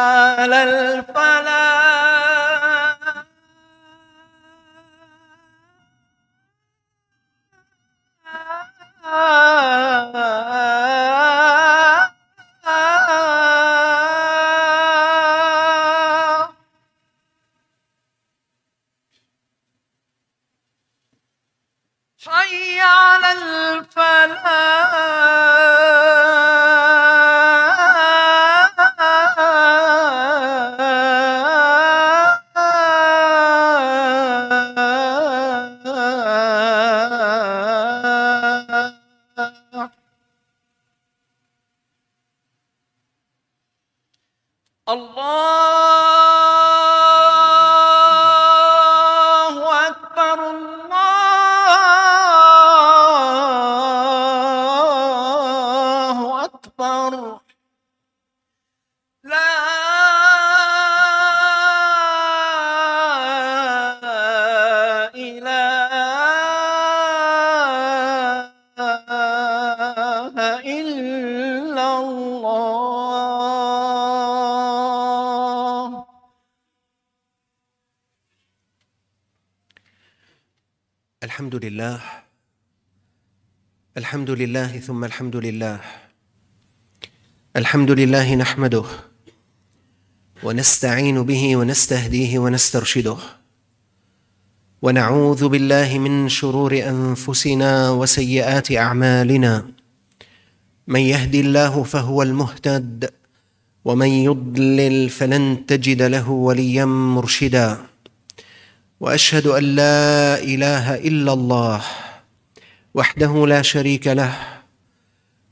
على الفلاح. الحمد لله ثم الحمد لله الحمد لله نحمده ونستعين به ونستهديه ونسترشده. ونعوذ بالله من شرور أنفسنا وسيئات أعمالنا. من يهد الله فهو المهتد ومن يضلل فلن تجد له وليا مرشدا. وأشهد أن لا إله إلا الله. وحده لا شريك له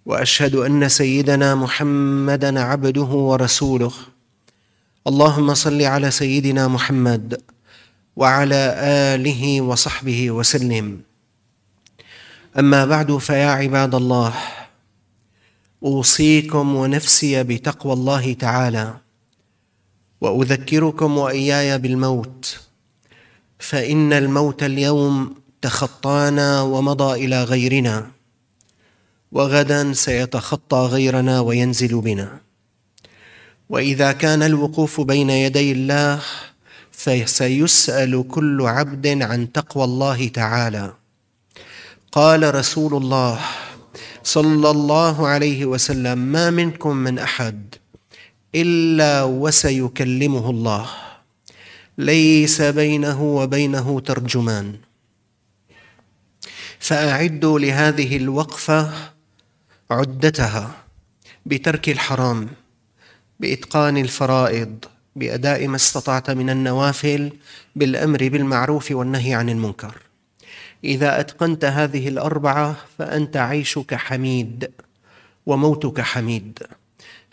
وأشهد أن سيدنا محمدا عبده ورسوله. اللهم صل على سيدنا محمد وعلى آله وصحبه وسلم. أما بعد فيا عباد الله أوصيكم ونفسي بتقوى الله تعالى وأذكركم وإياي بالموت فإن الموت اليوم تخطانا ومضى إلى غيرنا وغدا سيتخطى غيرنا وينزل بنا. وإذا كان الوقوف بين يدي الله فسيسأل كل عبد عن تقوى الله تعالى. قال رسول الله صلى الله عليه وسلم ما منكم من أحد إلا وسيكلمه الله. ليس بينه وبينه ترجمان. فأعدوا لهذه الوقفة عدتها بترك الحرام بإتقان الفرائض بأداء ما استطعت من النوافل بالأمر بالمعروف والنهي عن المنكر. إذا أتقنت هذه الأربعة فأنت عيشك حميد وموتك حميد.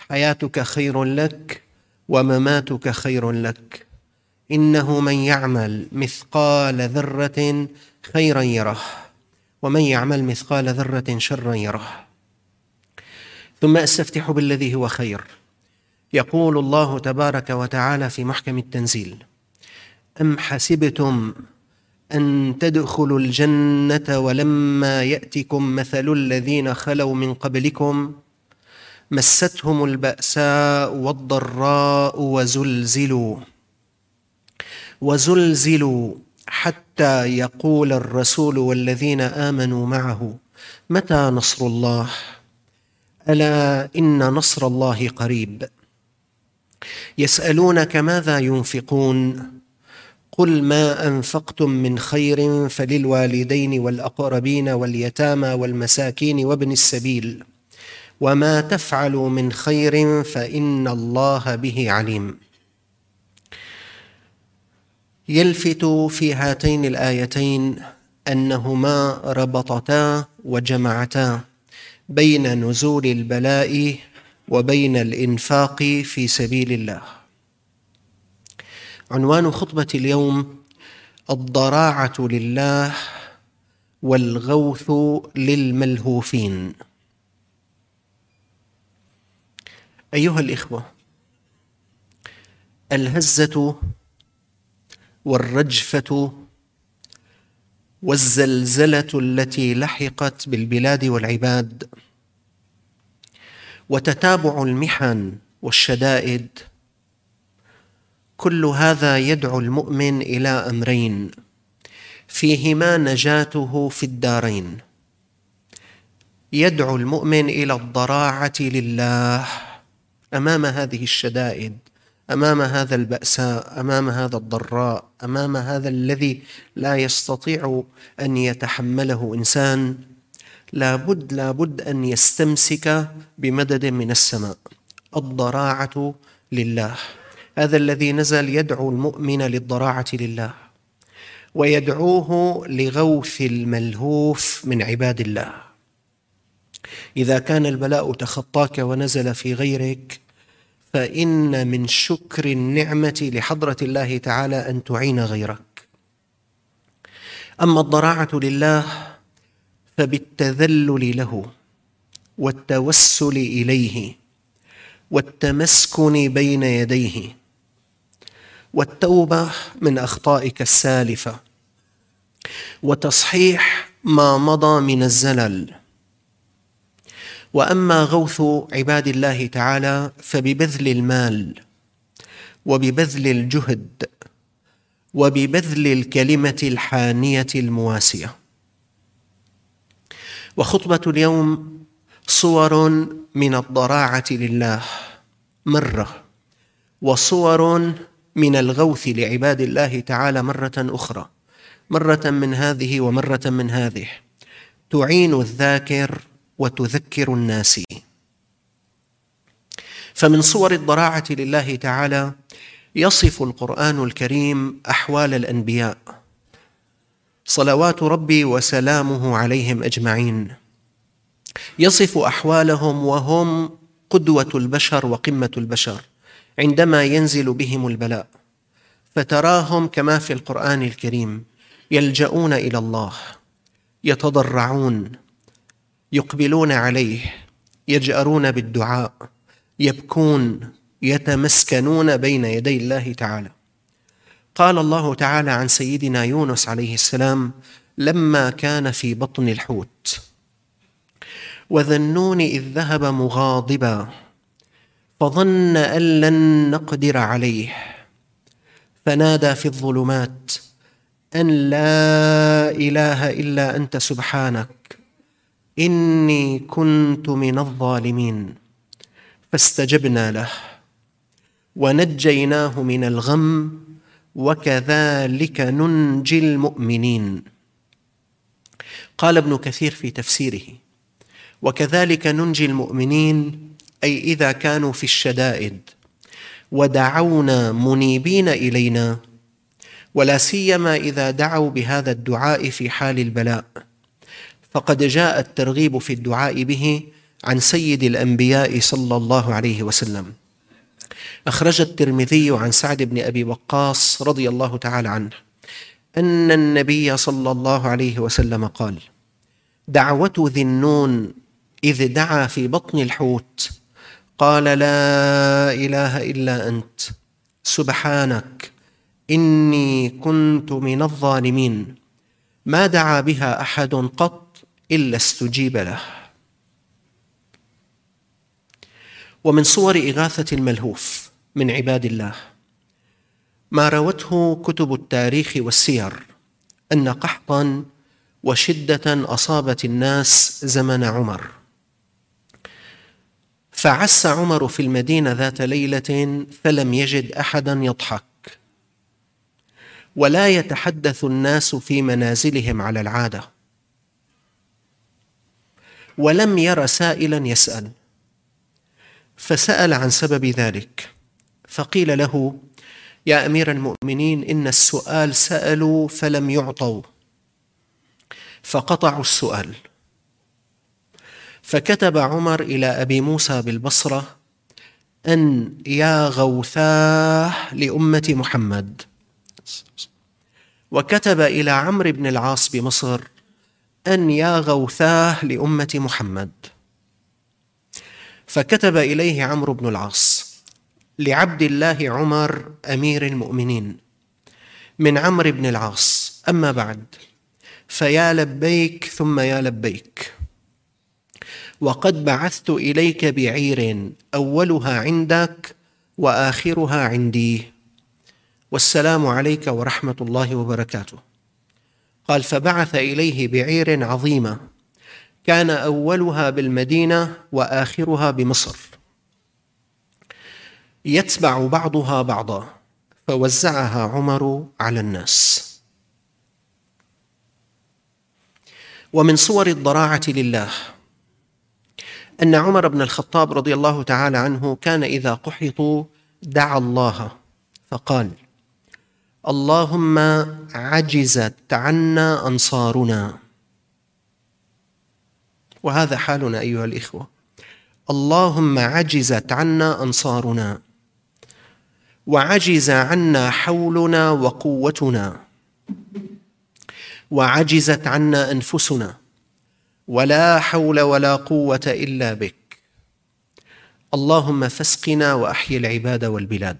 حياتك خير لك ومماتك خير لك. إنه من يعمل مثقال ذرة خيرا يره. ومن يعمل مثقال ذرة شرا يره. ثم أستفتح بالذي هو خير. يقول الله تبارك وتعالى في محكم التنزيل أم حسبتم أن تدخلوا الجنة ولما يأتكم مثل الذين خلوا من قبلكم؟ مستهم البأساء والضراء وزلزلوا. وزلزلوا حتى يقول الرسول والذين آمنوا معه متى نصر الله؟ ألا إن نصر الله قريب. يسألونك ماذا ينفقون؟ قل ما أنفقتم من خير فللوالدين والأقربين واليتامى والمساكين وابن السبيل وما تفعلوا من خير فإن الله به عليم. يلفت في هاتين الآيتين أنهما ربطتا وجمعتا بين نزول البلاء وبين الإنفاق في سبيل الله. عنوان خطبة اليوم الضراعة لله والغوث للملهوفين. أيها الإخوة الهزة والرجفة والزلزلة التي لحقت بالبلاد والعباد وتتابع المحن والشدائد كل هذا يدعو المؤمن إلى أمرين فيهما نجاته في الدارين. يدعو المؤمن إلى الضراعة لله أمام هذه الشدائد أمام هذا البأساء أمام هذا الضراء أمام هذا الذي لا يستطيع أن يتحمله إنسان لابد لابد أن يستمسك بمدد من السماء. الضراعة لله. هذا الذي نزل يدعو المؤمن للضراعة لله ويدعوه لغوث الملهوف من عباد الله. إذا كان البلاء تخطاك ونزل في غيرك فإن من شكر النعمة لحضرة الله تعالى أن تعين غيرك. أما الضراعة لله فبالتذلل له والتوسل إليه والتمسكن بين يديه والتوبة من أخطائك السالفة وتصحيح ما مضى من الزلل وأما غوث عباد الله تعالى فببذل المال وببذل الجهد وببذل الكلمة الحانية المواسية. وخطبة اليوم صور من الضراعة لله مرة وصور من الغوث لعباد الله تعالى مرة أخرى مرة من هذه ومرة من هذه. تعين الذاكر وتذكر الناس. فمن صور الضراعة لله تعالى يصف القرآن الكريم أحوال الأنبياء. صلوات ربي وسلامه عليهم أجمعين. يصف أحوالهم وهم قدوة البشر وقمة البشر عندما ينزل بهم البلاء. فتراهم كما في القرآن الكريم يلجؤون إلى الله يتضرعون يقبلون عليه يجأرون بالدعاء يبكون يتمسكنون بين يدي الله تعالى. قال الله تعالى عن سيدنا يونس عليه السلام لما كان في بطن الحوت وذنون إذ ذهب مغاضبا فظن أن لن نقدر عليه فنادى في الظلمات أن لا إله إلا أنت سبحانك إني كنت من الظالمين. فاستجبنا له ونجيناه من الغم وكذلك ننجي المؤمنين. قال ابن كثير في تفسيره وكذلك ننجي المؤمنين أي إذا كانوا في الشدائد ودعونا منيبين إلينا ولا سيما إذا دعوا بهذا الدعاء في حال البلاء. فقد جاء الترغيب في الدعاء به عن سيد الأنبياء صلى الله عليه وسلم. أخرج الترمذي عن سعد بن أبي وقاص رضي الله تعالى عنه أن النبي صلى الله عليه وسلم قال دعوة ذي النون إذ دعا في بطن الحوت قال لا إله إلا أنت سبحانك إني كنت من الظالمين ما دعا بها أحد قط إلا استجيب له. ومن صور إغاثة الملهوف من عباد الله ما روته كتب التاريخ والسير أن قحطا وشدة أصابت الناس زمن عمر. فعس عمر في المدينة ذات ليلة فلم يجد احدا يضحك. ولا يتحدث الناس في منازلهم على العادة. ولم ير سائلا يسأل. فسأل عن سبب ذلك. فقيل له يا أمير المؤمنين إن السؤال سألوا فلم يعطوا. فقطعوا السؤال. فكتب عمر إلى أبي موسى بالبصرة أن يا غوثاه لأمة محمد. وكتب إلى عمرو بن العاص بمصر أن يا غوثاه لأمة محمد. فكتب إليه عمرو بن العاص لعبد الله عمر أمير المؤمنين من عمرو بن العاص. أما بعد فيا لبيك ثم يا لبيك. وقد بعثت إليك بعير أولها عندك وآخرها عندي. والسلام عليك ورحمة الله وبركاته. قال فبعث إليه بعير عظيمة كان أولها بالمدينة وآخرها بمصر. يتبع بعضها بعضا فوزعها عمر على الناس. ومن صور الضراعة لله أن عمر بن الخطاب رضي الله تعالى عنه كان إذا قحطوا دعا الله فقال اللهم عجزت عنا أنصارنا. وهذا حالنا أيها الإخوة. اللهم عجزت عنا أنصارنا. وعجز عنا حولنا وقوتنا. وعجزت عنا أنفسنا. ولا حول ولا قوة إلا بك. اللهم فاسقنا واحي العباد والبلاد.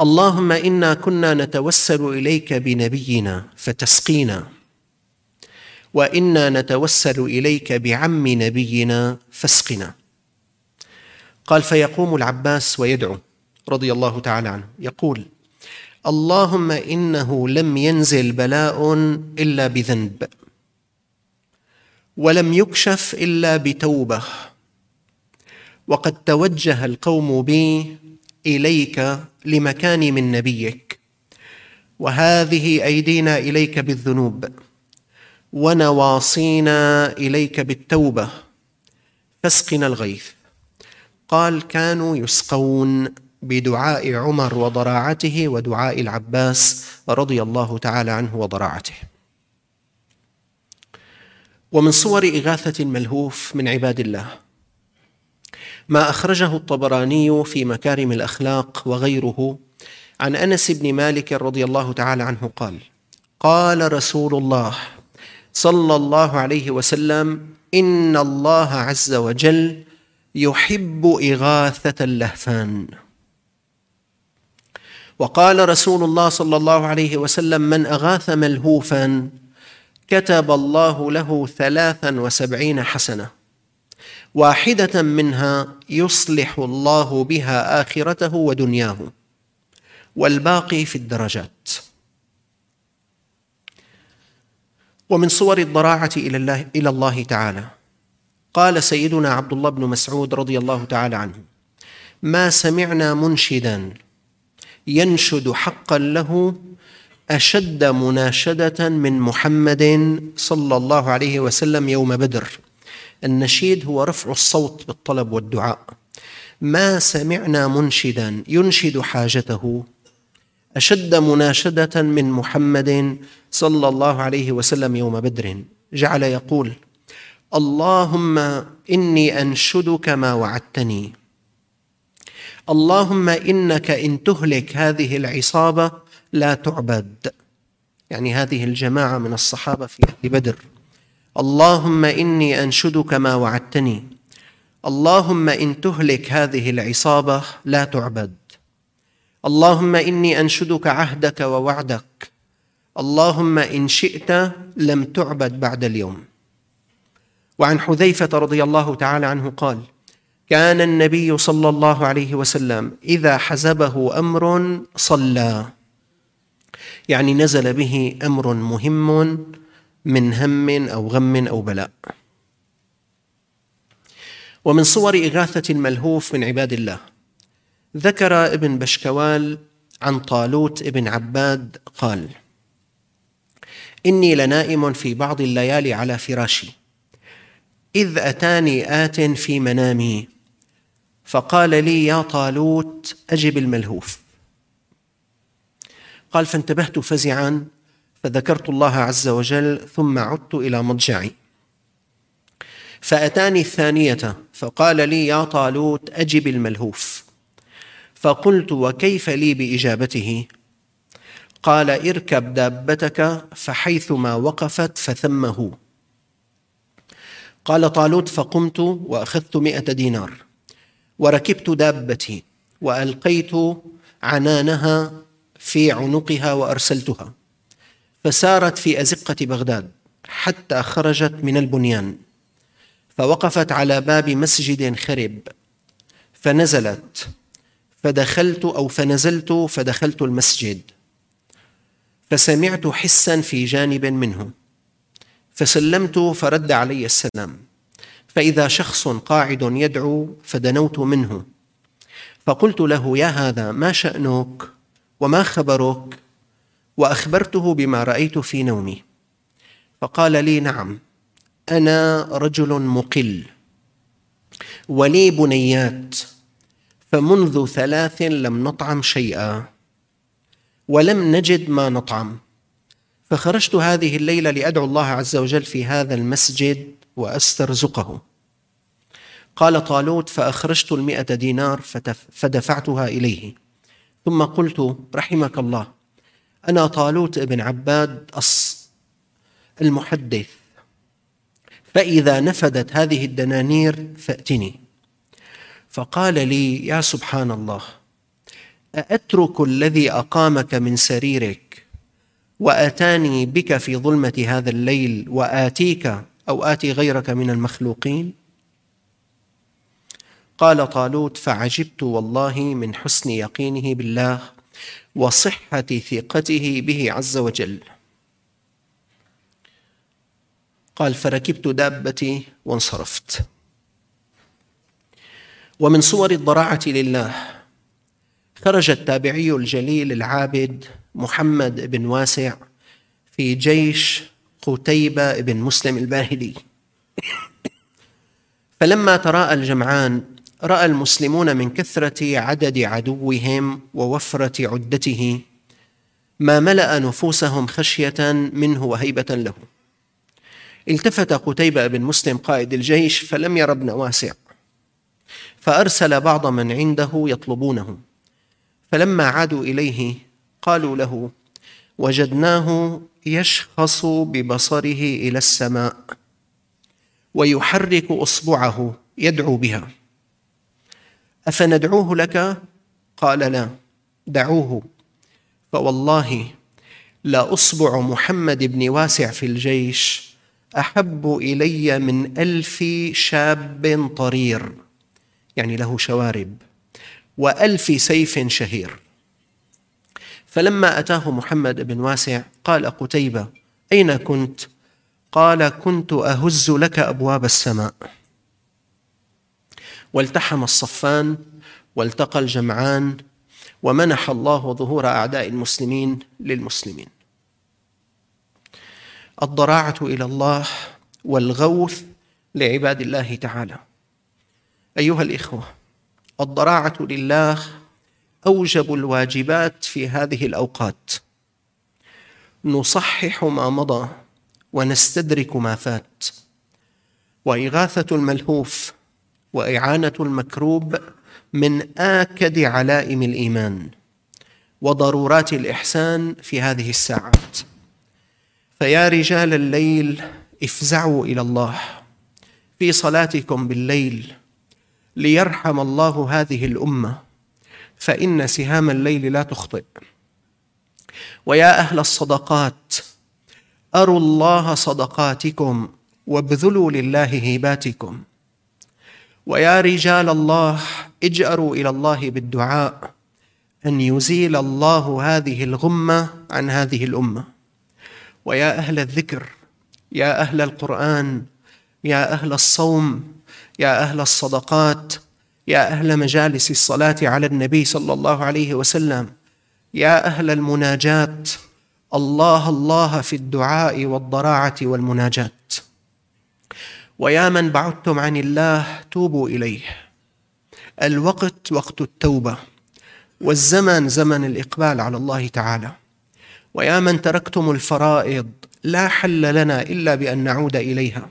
اللهم إنا كنا نتوسل إليك بنبينا فتسقينا وإنا نتوسل إليك بعم نبينا فاسقنا. قال فيقوم العباس ويدعو رضي الله تعالى عنه يقول اللهم إنه لم ينزل بلاء إلا بذنب ولم يكشف إلا بتوبة وقد توجه القوم بي إليك لمكاني من نبيك. وهذه أيدينا إليك بالذنوب. ونواصينا إليك بالتوبة. فاسقنا الغيث. قال كانوا يسقون بدعاء عمر وضراعته ودعاء العباس رضي الله تعالى عنه وضراعته. ومن صور إغاثة الملهوف من عباد الله. ما أخرجه الطبراني في مكارم الأخلاق وغيره عن أنس بن مالك رضي الله تعالى عنه قال قال رسول الله صلى الله عليه وسلم إن الله عز وجل يحب إغاثة اللهفان. وقال رسول الله صلى الله عليه وسلم من أغاث ملهوفا كتب الله له ثلاثا وسبعين حسنة. واحدة منها يصلح الله بها آخرته ودنياه والباقي في الدرجات. ومن صور الضراعة إلى الله إلى الله تعالى. قال سيدنا عبد الله بن مسعود رضي الله تعالى عنه ما سمعنا منشدا ينشد حقا له أشد مناشدة من محمد صلى الله عليه وسلم يوم بدر. النشيد هو رفع الصوت بالطلب والدعاء. ما سمعنا منشدا ينشد حاجته. أشد مناشدة من محمد صلى الله عليه وسلم يوم بدر. جعل يقول اللهم إني أنشدك ما وعدتني. اللهم إنك إن تهلك هذه العصابة لا تعبد. يعني هذه الجماعة من الصحابة في أهل بدر. اللهم إني أنشدك ما وعدتني. اللهم إن تهلك هذه العصابة لا تعبد. اللهم إني أنشدك عهدك ووعدك. اللهم إن شئت لم تعبد بعد اليوم. وعن حذيفة رضي الله تعالى عنه قال كان النبي صلى الله عليه وسلم إذا حزبه أمر صلى. يعني نزل به أمر مهم من هم أو غم أو بلاء. ومن صور إغاثة الملهوف من عباد الله ذكر ابن بشكوال عن طالوت ابن عباد قال إني لنائم في بعض الليالي على فراشي إذ أتاني آت في منامي فقال لي يا طالوت أجب الملهوف. قال فانتبهت فزعا فذكرت الله عز وجل ثم عدت إلى مضجعي. فأتاني الثانية فقال لي يا طالوت أجب الملهوف. فقلت وكيف لي بإجابته؟ قال اركب دابتك فحيثما وقفت فثمه. قال طالوت فقمت وأخذت مائه دينار. وركبت دابتي وألقيت عنانها في عنقها وأرسلتها. فسارت في أزقة بغداد حتى خرجت من البنيان فوقفت على باب مسجد خرب فنزلت فدخلت أو فنزلت فدخلت المسجد. فسمعت حسا في جانب منه فسلمت فرد علي السلام. فإذا شخص قاعد يدعو فدنوت منه فقلت له يا هذا ما شأنك؟ وما خبرك؟ وأخبرته بما رأيت في نومي. فقال لي نعم أنا رجل مقل ولي بنيات فمنذ ثلاث لم نطعم شيئا ولم نجد ما نطعم. فخرجت هذه الليلة لأدعو الله عز وجل في هذا المسجد وأسترزقه. قال طالوت فأخرجت المئة دينار فدفعتها إليه. ثم قلت رحمك الله أنا طالوت ابن عباد المحدث. فإذا نفدت هذه الدنانير فأتني. فقال لي يا سبحان الله أأترك الذي أقامك من سريرك وأتاني بك في ظلمة هذا الليل وآتيك أو آتي غيرك من المخلوقين؟ قال طالوت فعجبت والله من حسن يقينه بالله وصحة ثقته به عز وجل. قال فركبت دابتي وانصرفت. ومن صور الضراعة لله خرج التابعي الجليل العابد محمد بن واسع في جيش قتيبة بن مسلم الباهلي. فلما تراءى الجمعان رأى المسلمون من كثرة عدد عدوهم ووفرة عدته ما ملأ نفوسهم خشية منه وهيبة له. التفت قتيبة بن مسلم قائد الجيش فلم ير ابن واسع فأرسل بعض من عنده يطلبونه. فلما عادوا إليه قالوا له وجدناه يشخص ببصره إلى السماء ويحرك أصبعه يدعو بها. أفندعوه لك؟ قال لا دعوه. فوالله لاصبع محمد بن واسع في الجيش أحب إلي من ألف شاب طرير يعني له شوارب وألف سيف شهير. فلما أتاه محمد بن واسع قال قتيبة أين كنت؟ قال كنت أهز لك أبواب السماء. والتحم الصفان والتقى الجمعان ومنح الله ظهور أعداء المسلمين للمسلمين. الضراعة إلى الله والغوث لعباد الله تعالى. أيها الإخوة الضراعة لله أوجب الواجبات في هذه الأوقات. نصحح ما مضى ونستدرك ما فات. وإغاثة الملهوف وإعانة المكروب من آكد علائم الإيمان وضرورات الإحسان في هذه الساعات. فيا رجال الليل افزعوا إلى الله في صلاتكم بالليل ليرحم الله هذه الأمة فإن سهام الليل لا تخطئ. ويا أهل الصدقات أروا الله صدقاتكم وابذلوا لله هيباتكم. ويا رجال الله اجأروا إلى الله بالدعاء. أن يزيل الله هذه الغمة عن هذه الأمة. ويا أهل الذكر يا أهل القرآن يا أهل الصوم يا أهل الصدقات يا أهل مجالس الصلاة على النبي صلى الله عليه وسلم يا أهل المناجاة الله الله في الدعاء والضراعة والمناجاة ويا من بعدتم عن الله توبوا إليه. الوقت وقت التوبة والزمن زمن الإقبال على الله تعالى. ويا من تركتم الفرائض لا حل لنا إلا بأن نعود إليها.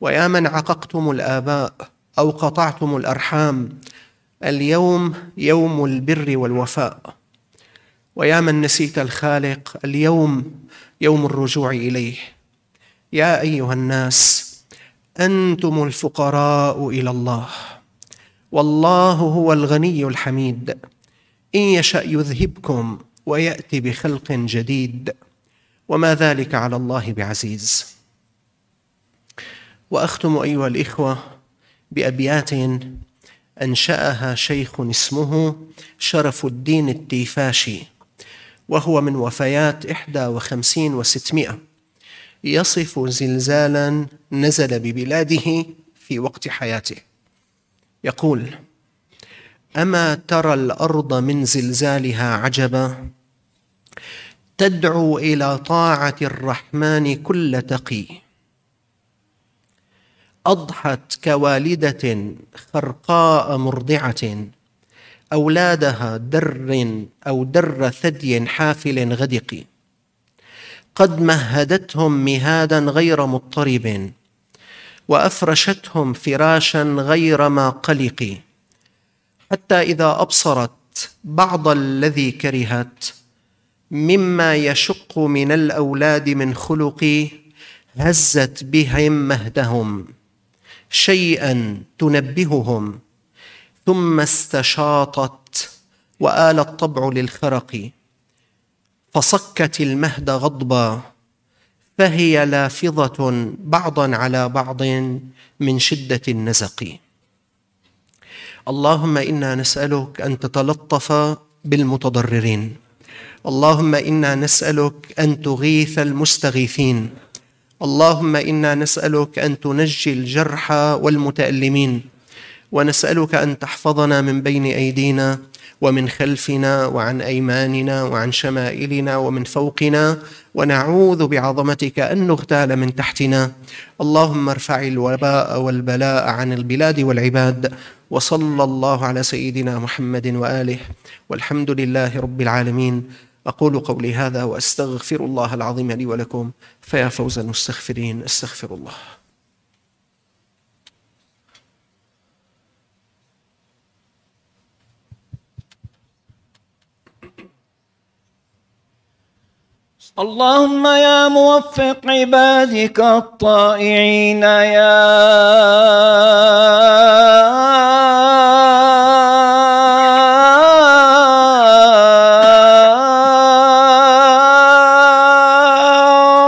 ويا من عققتم الآباء أو قطعتم الأرحام اليوم يوم البر والوفاء. ويا من نسيت الخالق اليوم يوم الرجوع إليه. يا أيها الناس أنتم الفقراء إلى الله. والله هو الغني الحميد. إن يشأ يذهبكم ويأتي بخلق جديد. وما ذلك على الله بعزيز. وأختم أيها الإخوة بأبيات أنشأها شيخ اسمه شرف الدين التيفاشي وهو من وفيات إحدى وخمسين وستمائة. يصف زلزالا نزل ببلاده في وقت حياته. يقول أما ترى الأرض من زلزالها عجبا؟ تدعو إلى طاعة الرحمن كل تقي. أضحت كوالدة خرقاء مرضعة. أولادها در أو در ثدي حافل غدق. قد مهدتهم مهادا غير مضطرب وأفرشتهم فراشا غير ما قلق. حتى إذا أبصرت بعض الذي كرهت مما يشق من الأولاد من خلق هزت بهم مهدهم شيئا تنبههم. ثم استشاطت وآل الطبع للخرق. فصكت المهد غضبا فهي لافظة بعضا على بعض من شدة النزق. اللهم إنا نسألك أن تتلطف بالمتضررين. اللهم إنا نسألك أن تغيث المستغيثين. اللهم إنا نسألك أن تنجي الجرحى والمتألمين. ونسألك أن تحفظنا من بين أيدينا ومن خلفنا وعن أيماننا وعن شمائلنا ومن فوقنا ونعوذ بعظمتك أن نغتال من تحتنا. اللهم ارفع الوباء والبلاء عن البلاد والعباد وصلى الله على سيدنا محمد وآله. والحمد لله رب العالمين. أقول قولي هذا وأستغفر الله العظيم لي ولكم فيا فوز المستغفرين. أستغفر الله. اللهم يا موفق عبادك الطائعين يا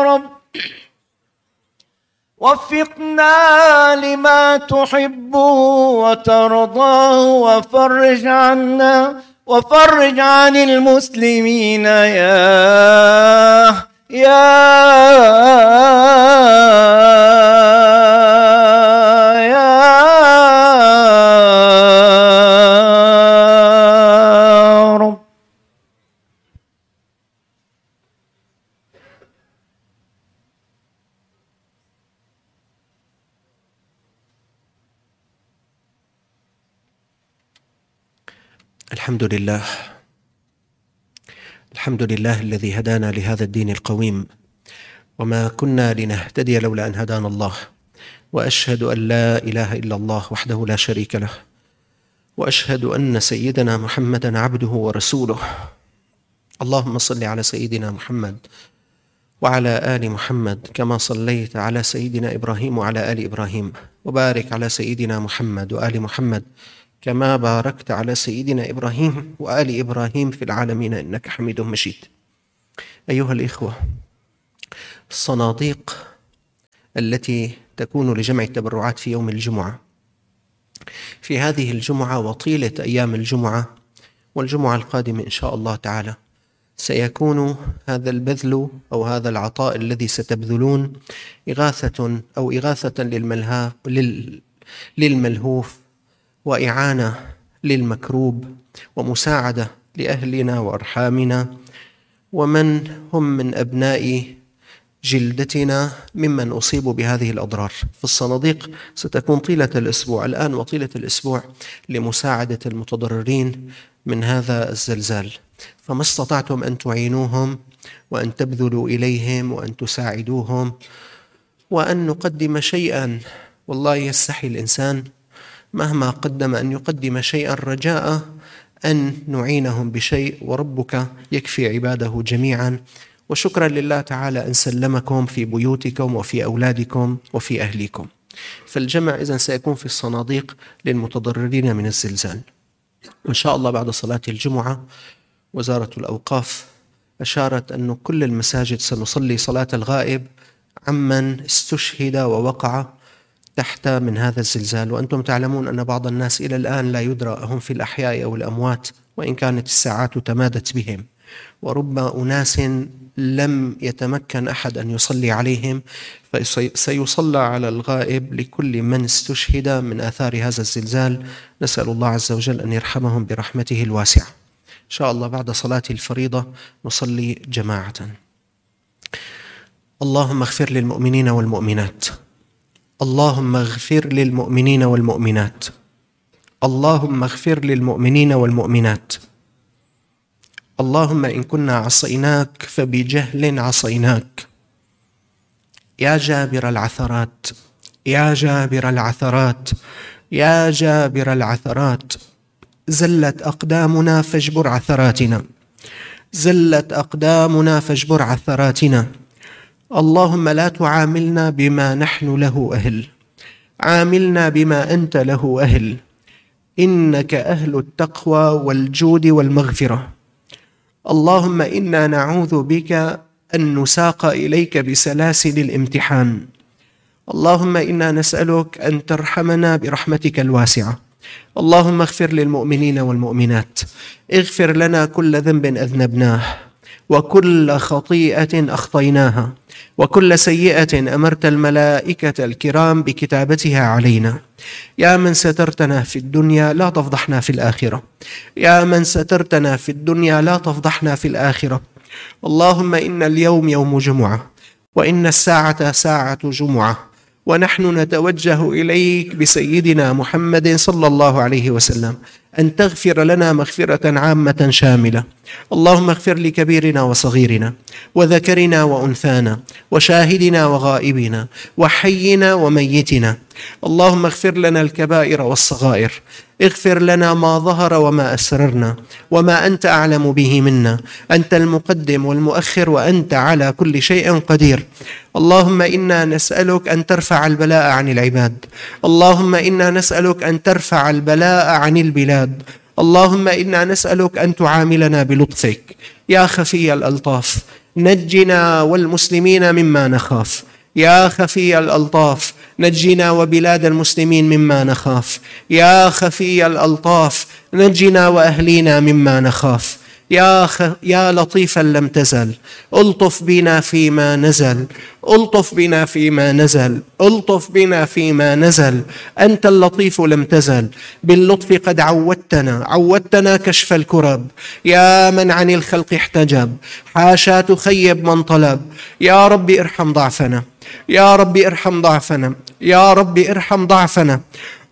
رب. وفقنا لما تحب وترضاه وفرج عنا وفرج عن المسلمين يا يا الحمد لله. الحمد لله الذي هدانا لهذا الدين القويم. وما كنا لنهتدي لولا أن هدانا الله. وأشهد أن لا إله إلا الله وحده لا شريك له. وأشهد أن سيدنا محمدا عبده ورسوله. اللهم صل على سيدنا محمد وعلى آل محمد كما صليت على سيدنا إبراهيم وعلى آل إبراهيم. وبارك على سيدنا محمد وآل محمد كما باركت على سيدنا إبراهيم وآل إبراهيم في العالمين إنك حميد مجيد. أيها الإخوة الصناديق التي تكون لجمع التبرعات في يوم الجمعة. في هذه الجمعة وطيلة أيام الجمعة والجمعة القادمة إن شاء الله تعالى سيكون هذا البذل أو هذا العطاء الذي ستبذلون إغاثة أو إغاثة للملها لل للملهوف وإعانة للمكروب ومساعدة لأهلنا وأرحامنا ومن هم من أبناء جلدتنا ممن أصيبوا بهذه الأضرار. في الصناديق ستكون طيلة الأسبوع الآن وطيلة الأسبوع لمساعدة المتضررين من هذا الزلزال. فما استطعتم أن تعينوهم وأن تبذلوا إليهم وأن تساعدوهم وأن نقدم شيئا والله يستحي الإنسان مهما قدم أن يقدم شيئا رجاء أن نعينهم بشيء وربك يكفي عباده جميعا وشكرا لله تعالى أن سلمكم في بيوتكم وفي أولادكم وفي أهليكم. فالجمع اذا سيكون في الصناديق للمتضررين من الزلزال. وان شاء الله بعد صلاة الجمعة وزارة الأوقاف أشارت انه كل المساجد سنصلي صلاة الغائب عمن استشهد ووقع تحت من هذا الزلزال. وأنتم تعلمون أن بعض الناس إلى الآن لا يدرى هم في الأحياء أو الأموات وإن كانت الساعات تمادت بهم. ورب أناس لم يتمكن أحد أن يصلي عليهم فسيصلى على الغائب لكل من استشهد من آثار هذا الزلزال. نسأل الله عز وجل أن يرحمهم برحمته الواسعة. إن شاء الله بعد صلاة الفريضة نصلي جماعة. اللهم اغفر للمؤمنين والمؤمنات. اللهم اغفر للمؤمنين والمؤمنات. اللهم اغفر للمؤمنين والمؤمنات. اللهم إن كنا عصيناك فبجهل عصيناك. يا جابر العثرات يا جابر العثرات يا جابر العثرات. زلت أقدامنا فاجبر عثراتنا. زلت أقدامنا فاجبر عثراتنا. اللهم لا تعاملنا بما نحن له أهل. عاملنا بما أنت له أهل. إنك أهل التقوى والجود والمغفرة. اللهم إنا نعوذ بك أن نساق إليك بسلاسل الامتحان. اللهم إنا نسألك أن ترحمنا برحمتك الواسعة. اللهم اغفر للمؤمنين والمؤمنات. اغفر لنا كل ذنب أذنبناه. وكل خطيئة أخطيناها وكل سيئة أمرت الملائكة الكرام بكتابتها علينا. يا من سترتنا في الدنيا لا تفضحنا في الآخرة. يا من سترتنا في الدنيا لا تفضحنا في الآخرة. اللهم إن اليوم يوم جمعة وإن الساعة ساعة جمعة. ونحن نتوجه إليك بسيدنا محمد صلى الله عليه وسلم. أن تغفر لنا مغفرة عامة شاملة. اللهم اغفر لكبيرنا وصغيرنا وذكرنا وأنثانا وشاهدنا وغائبنا وحينا وميتنا. اللهم اغفر لنا الكبائر والصغائر. اغفر لنا ما ظهر وما أسررنا وما أنت أعلم به منا. أنت المقدم والمؤخر وأنت على كل شيء قدير. اللهم إنا نسألك أن ترفع البلاء عن العباد. اللهم إنا نسألك أن ترفع البلاء عن البلاد. اللهم إنا نسألك أن تعاملنا بلطفك. يا خفي الألطاف نجنا والمسلمين مما نخاف. يا خفي الألطاف نجنا وبلاد المسلمين مما نخاف. يا خفي الألطاف نجنا وأهلينا مما نخاف. يا خ... يا لطيفا لم تزل. ألطف بنا فيما نزل. ألطف بنا فيما نزل. ألطف بنا فيما نزل. أنت اللطيف لم تزل. باللطف قد عودتنا. عودتنا كشف الكرب. يا من عن الخلق احتجب. حاشا تخيب من طلب. يا رب ارحم ضعفنا. يا رب ارحم ضعفنا. يا رب ارحم ضعفنا.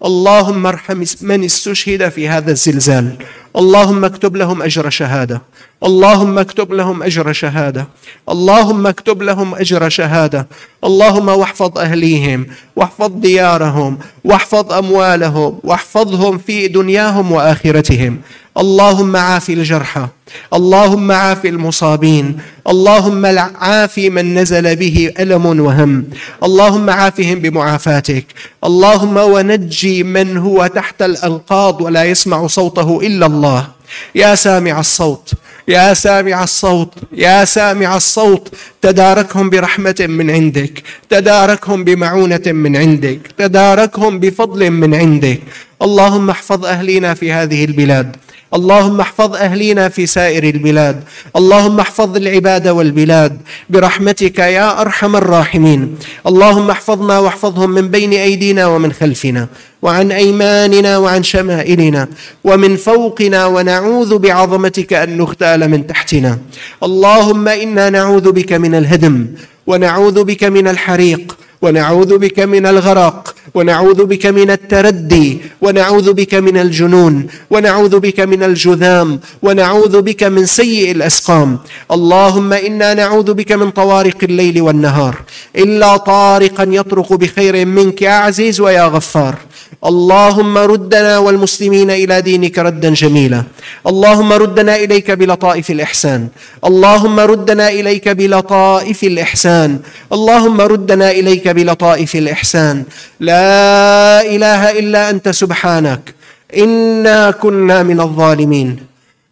اللهم ارحم من استشهد في هذا الزلزال. اللهم اكتب لهم أجر شهادة. اللهم اكتب لهم أجر شهادة. اللهم اكتب لهم أجر شهادة. اللهم واحفظ أهليهم واحفظ ديارهم واحفظ أموالهم واحفظهم في دنياهم وآخرتهم. اللهم عافي الجرحى. اللهم عافي المصابين. اللهم عافي من نزل به ألم وهم. اللهم عافهم بمعافاتك. اللهم ونجي من هو تحت الانقاض ولا يسمع صوته إلا الله. يا سامع الصوت. يا سامع الصوت يا سامع الصوت تداركهم برحمة من عندك تداركهم بمعونة من عندك تداركهم بفضل من عندك. اللهم احفظ اهلنا في هذه البلاد. اللهم احفظ أهلينا في سائر البلاد. اللهم احفظ العباد والبلاد. برحمتك يا أرحم الراحمين. اللهم احفظنا واحفظهم من بين أيدينا ومن خلفنا. وعن أيماننا وعن شمائلنا. ومن فوقنا ونعوذ بعظمتك أن نغتال من تحتنا. اللهم إنا نعوذ بك من الهدم. ونعوذ بك من الحريق. ونعوذ بك من الغرق ونعوذ بك من التردي ونعوذ بك من الجنون ونعوذ بك من الجذام ونعوذ بك من سيء الأسقام. اللهم إنا نعوذ بك من طوارق الليل والنهار. إلا طارقا يطرق بخير منك يا عزيز ويا غفار. اللهم ردنا والمسلمين إلى دينك ردا جميلا. اللهم ردنا إليك بلطائف الإحسان. اللهم ردنا إليك بلطائف الإحسان. اللهم ردنا إليك بلطائف الإحسان. لا إله إلا أنت سبحانك. إنا كنا من الظالمين.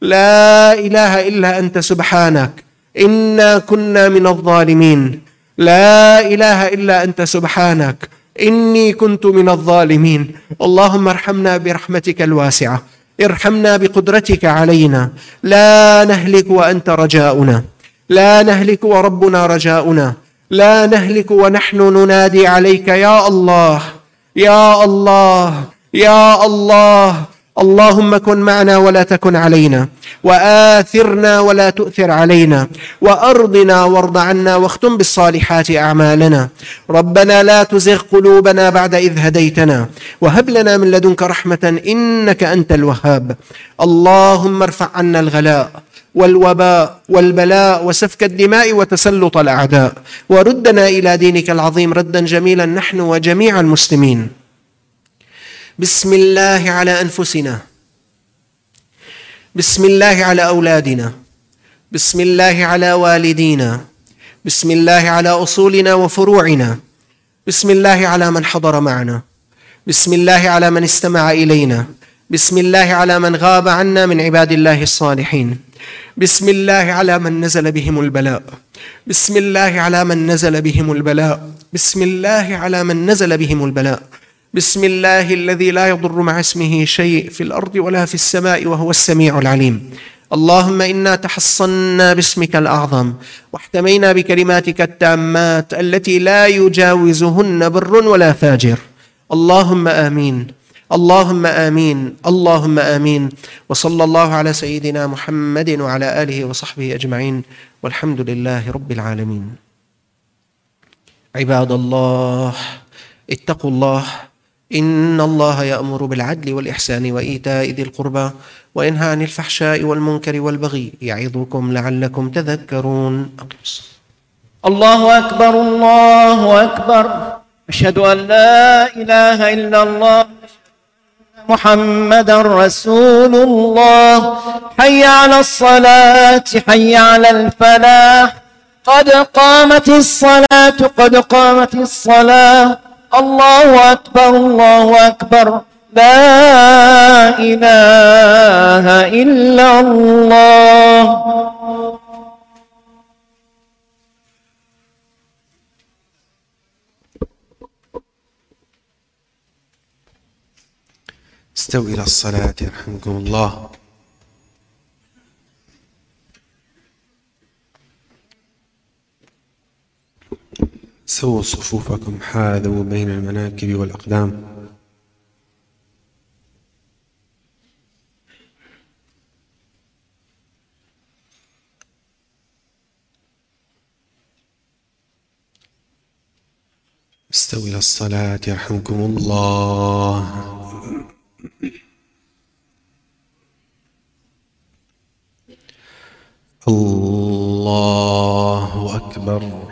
لا إله إلا أنت سبحانك. إنا كنا من الظالمين. لا إله إلا أنت سبحانك. إني كنت من الظالمين. اللهم ارحمنا برحمتك الواسعة. ارحمنا بقدرتك علينا. لا نهلك وأنت رجاؤنا. لا نهلك وربنا رجاؤنا. لا نهلك ونحن ننادي عليك. يا الله يا الله يا الله. اللهم كن معنا ولا تكن علينا وآثرنا ولا تؤثر علينا وأرضنا وارض عنا واختم بالصالحات أعمالنا. ربنا لا تزغ قلوبنا بعد إذ هديتنا وهب لنا من لدنك رحمة إنك أنت الوهاب. اللهم ارفع عنا الغلاء والوباء والبلاء وسفك الدماء وتسلط الأعداء وردنا إلى دينك العظيم ردا جميلا نحن وجميع المسلمين. بسم الله على انفسنا بسم الله على اولادنا بسم الله على والدينا بسم الله على اصولنا وفروعنا بسم الله على من حضر معنا بسم الله على من استمع الينا بسم الله على من غاب عنا من عباد الله الصالحين بسم الله على من نزل بهم البلاء بسم الله على من نزل بهم البلاء بسم الله على من نزل بهم البلاء بسم الله الذي لا يضر مع اسمه شيء في الأرض ولا في السماء وهو السميع العليم. اللهم إنا تحصنا باسمك الأعظم واحتمينا بكلماتك التامات التي لا يجاوزهن بر ولا فاجر. اللهم آمين. اللهم آمين. اللهم آمين. وصلى الله على سيدنا محمد وعلى آله وصحبه أجمعين. والحمد لله رب العالمين. عباد الله اتقوا الله إن الله يأمر بالعدل والإحسان وإيتاء ذي القربى وينهى عن الفحشاء والمنكر والبغي يعظكم لعلكم تذكرون. الله أكبر الله أكبر. أشهد أن لا إله إلا الله. محمد رسول الله. حي على الصلاة حي على الفلاح. قد قامت الصلاة قد قامت الصلاة. الله أكبر الله أكبر. لا إله إلا الله. استووا إلى الصلاة يرحمكم الله. سووا صفوفكم حاذوا بين المناكب والأقدام. استووا إلى الصلاة يرحمكم الله. الله أكبر.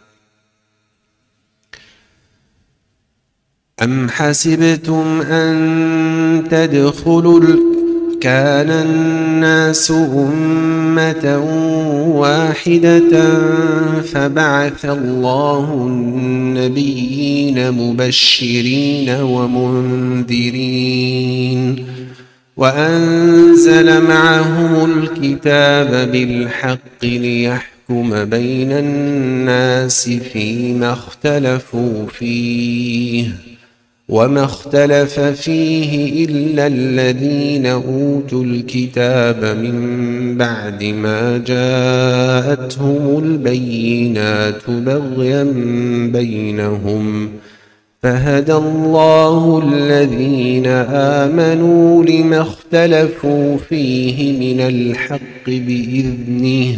أم حسبتم أن تدخلوا كان الناس أمة واحدة فبعث الله النبيين مبشرين ومنذرين وأنزل معهم الكتاب بالحق ليحكم بين الناس فيما اختلفوا فيه. وما اختلف فيه إلا الذين أوتوا الكتاب من بعد ما جاءتهم البينات بغيا بينهم فهدى الله الذين آمنوا لما اختلفوا فيه من الحق بإذنه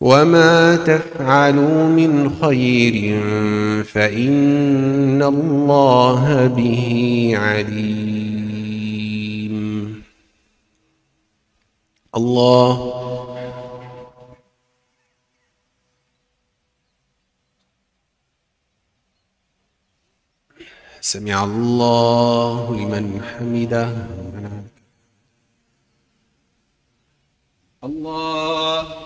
وما تفعلوا من خير فإن الله به عليم. الله. سمع الله لمن حمده. الله.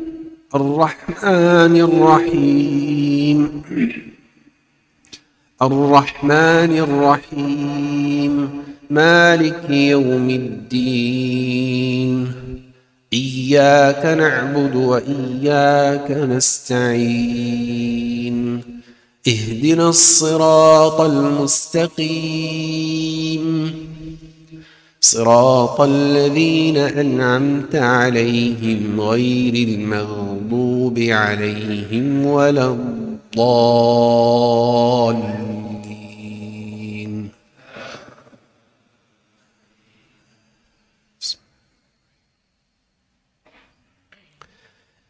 الرحمن الرحيم. الرحمن الرحيم. مالك يوم الدين. إياك نعبد وإياك نستعين. اهدنا الصراط المستقيم. صراط الذين أنعمت عليهم غير المغضوب عليهم ولا الضالين.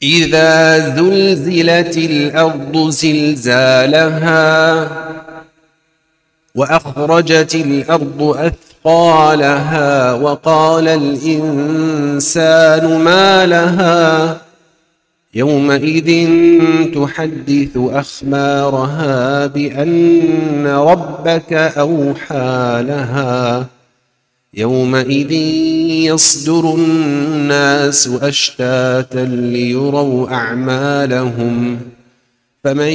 إذا زلزلت الأرض زلزالها وأخرجت الأرض أثقالها وقال الإنسان ما لها يومئذ تحدث أخبارها بأن ربك أوحى لها يومئذ يصدر الناس أشتاتا ليروا أعمالهم فمن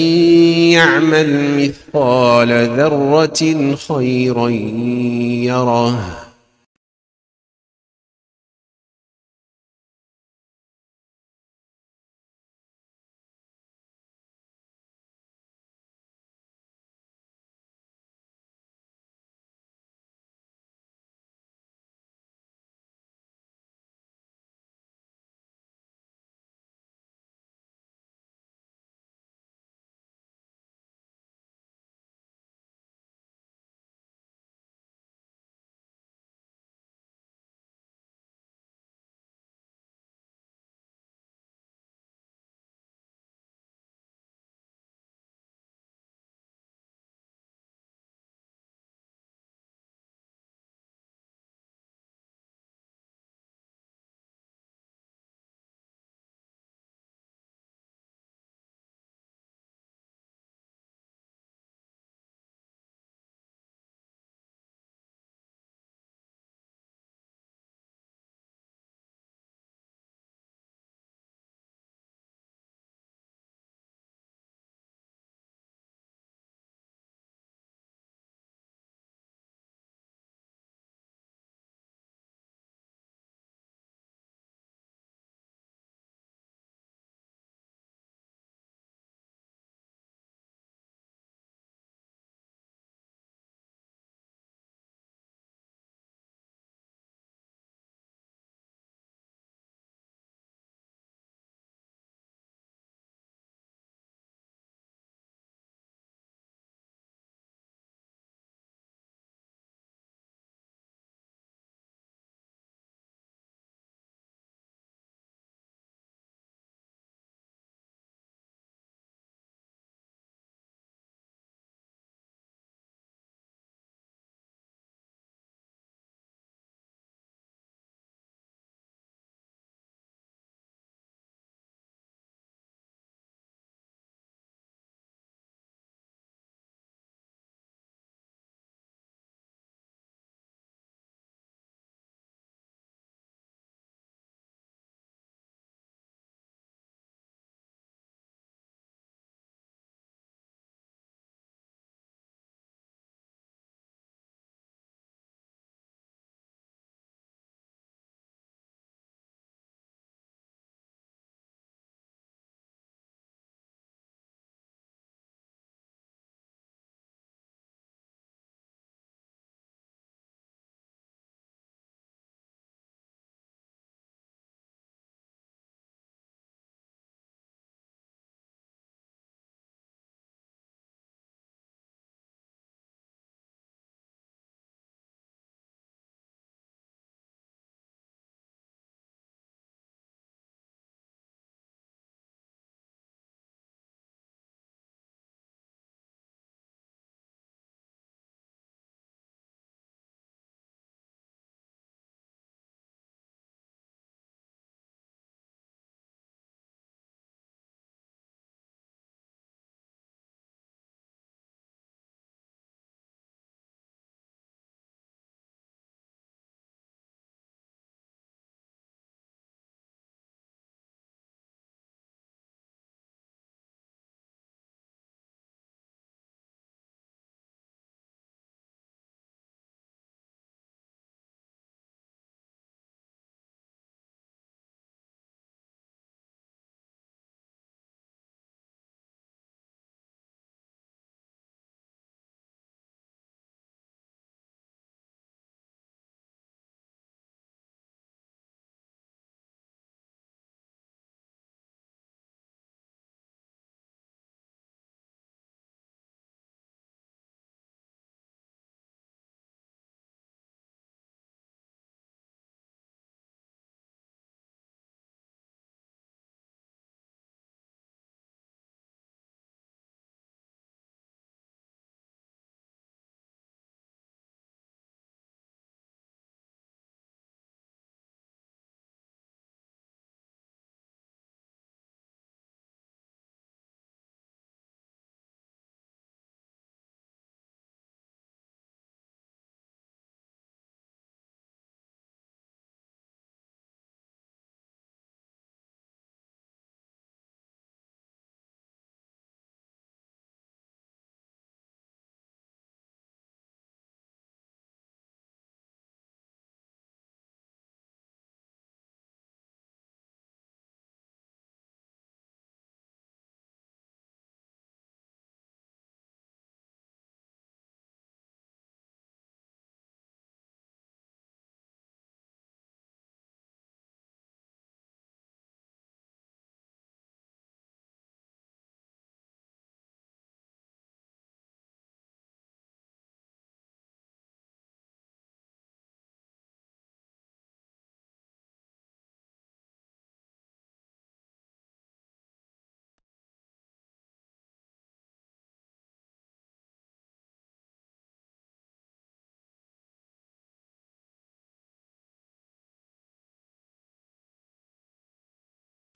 يعمل مثقال ذرة خيرا يره.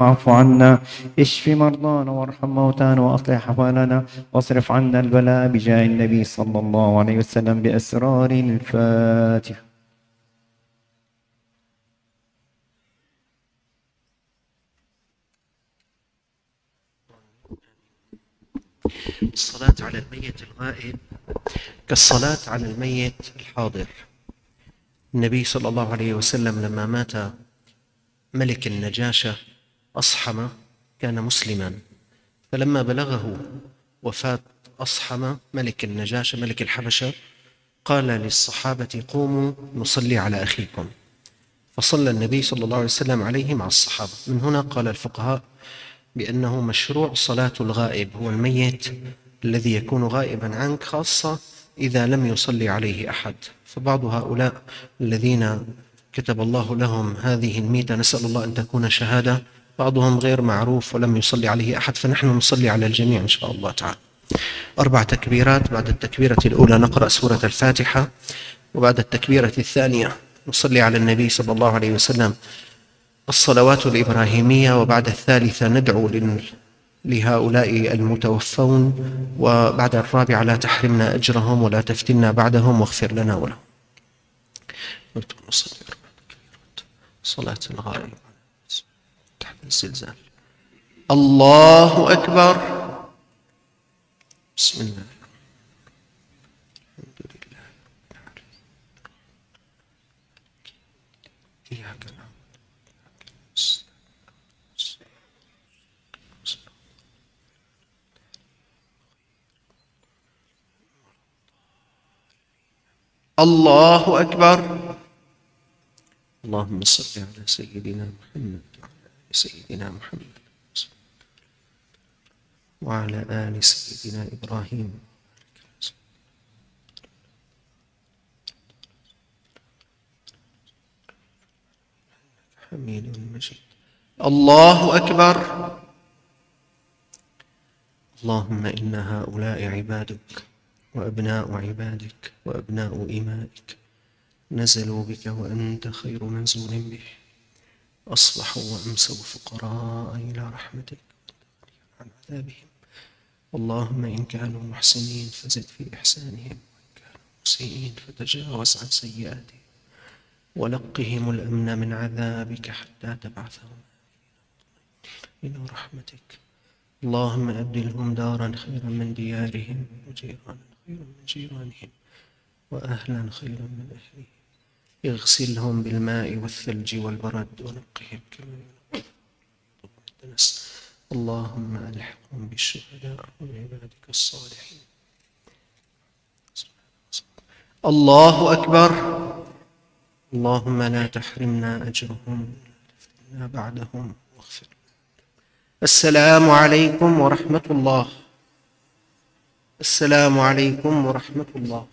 واعف عنا اشف مرضانا وارحم موتانا وأصلح أحوالنا واصرف عنا البلاء بجاه النبي صلى الله عليه وسلم بأسرار الفاتحة. الصلاة على الميت الغائب كالصلاة على الميت الحاضر. النبي صلى الله عليه وسلم لما مات ملك النجاشة أصحم كان مسلما. فلما بلغه وفاة أصحم ملك النجاشة ملك الحبشة قال للصحابة قوموا نصلي على أخيكم. فصلى النبي صلى الله عليه وسلم عليه مع الصحابة. من هنا قال الفقهاء بأنه مشروع صلاة الغائب هو الميت الذي يكون غائبا عنك خاصة إذا لم يصلي عليه أحد. فبعض هؤلاء الذين كتب الله لهم هذه الميتة نسأل الله أن تكون شهادة بعضهم غير معروف ولم يصلي عليه أحد فنحن نصلي على الجميع إن شاء الله تعالى. أربع تكبيرات بعد التكبيرة الأولى نقرأ سورة الفاتحة وبعد التكبيرة الثانية نصلي على النبي صلى الله عليه وسلم الصلوات الإبراهيمية وبعد الثالثة ندعو لهؤلاء المتوفون وبعد الرابعة لا تحرمنا أجرهم ولا تفتنا بعدهم واغفر لنا ولهم. صلاة الغائب. الزلزال. الله أكبر. بسم الله. الحمد لله إياك الله أكبر. اللهم صل على سيدنا محمد. سيدنا محمد. وعلى آل سيدنا إبراهيم. حميد مجيد. الله أكبر. اللهم إن هؤلاء عبادك وأبناء عبادك وأبناء إمائك نزلوا بك وأنت خير منزول به. أصبحوا وأمسوا فقراء إلى رحمتك. عن عذابهم. اللهم إن كانوا محسنين فزد في إحسانهم وإن كانوا مسيئين فتجاوز عن سيئاتهم. ولقهم الأمن من عذابك حتى تبعثهم إلى رحمتك. اللهم أبدلهم دارا خيرا من ديارهم وجيرانا خيرا من جيرانهم وأهلا خيرا من أهلهم. اغسلهم بالماء والثلج والبرد ونقهم كما اللهم ألحقهم بالشهداء وعبادك الصالحين. الله أكبر. اللهم لا تحرمنا أجرهم ولا بعدهم واغفر السلام عليكم ورحمة الله. السلام عليكم ورحمة الله.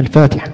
الفاتحة.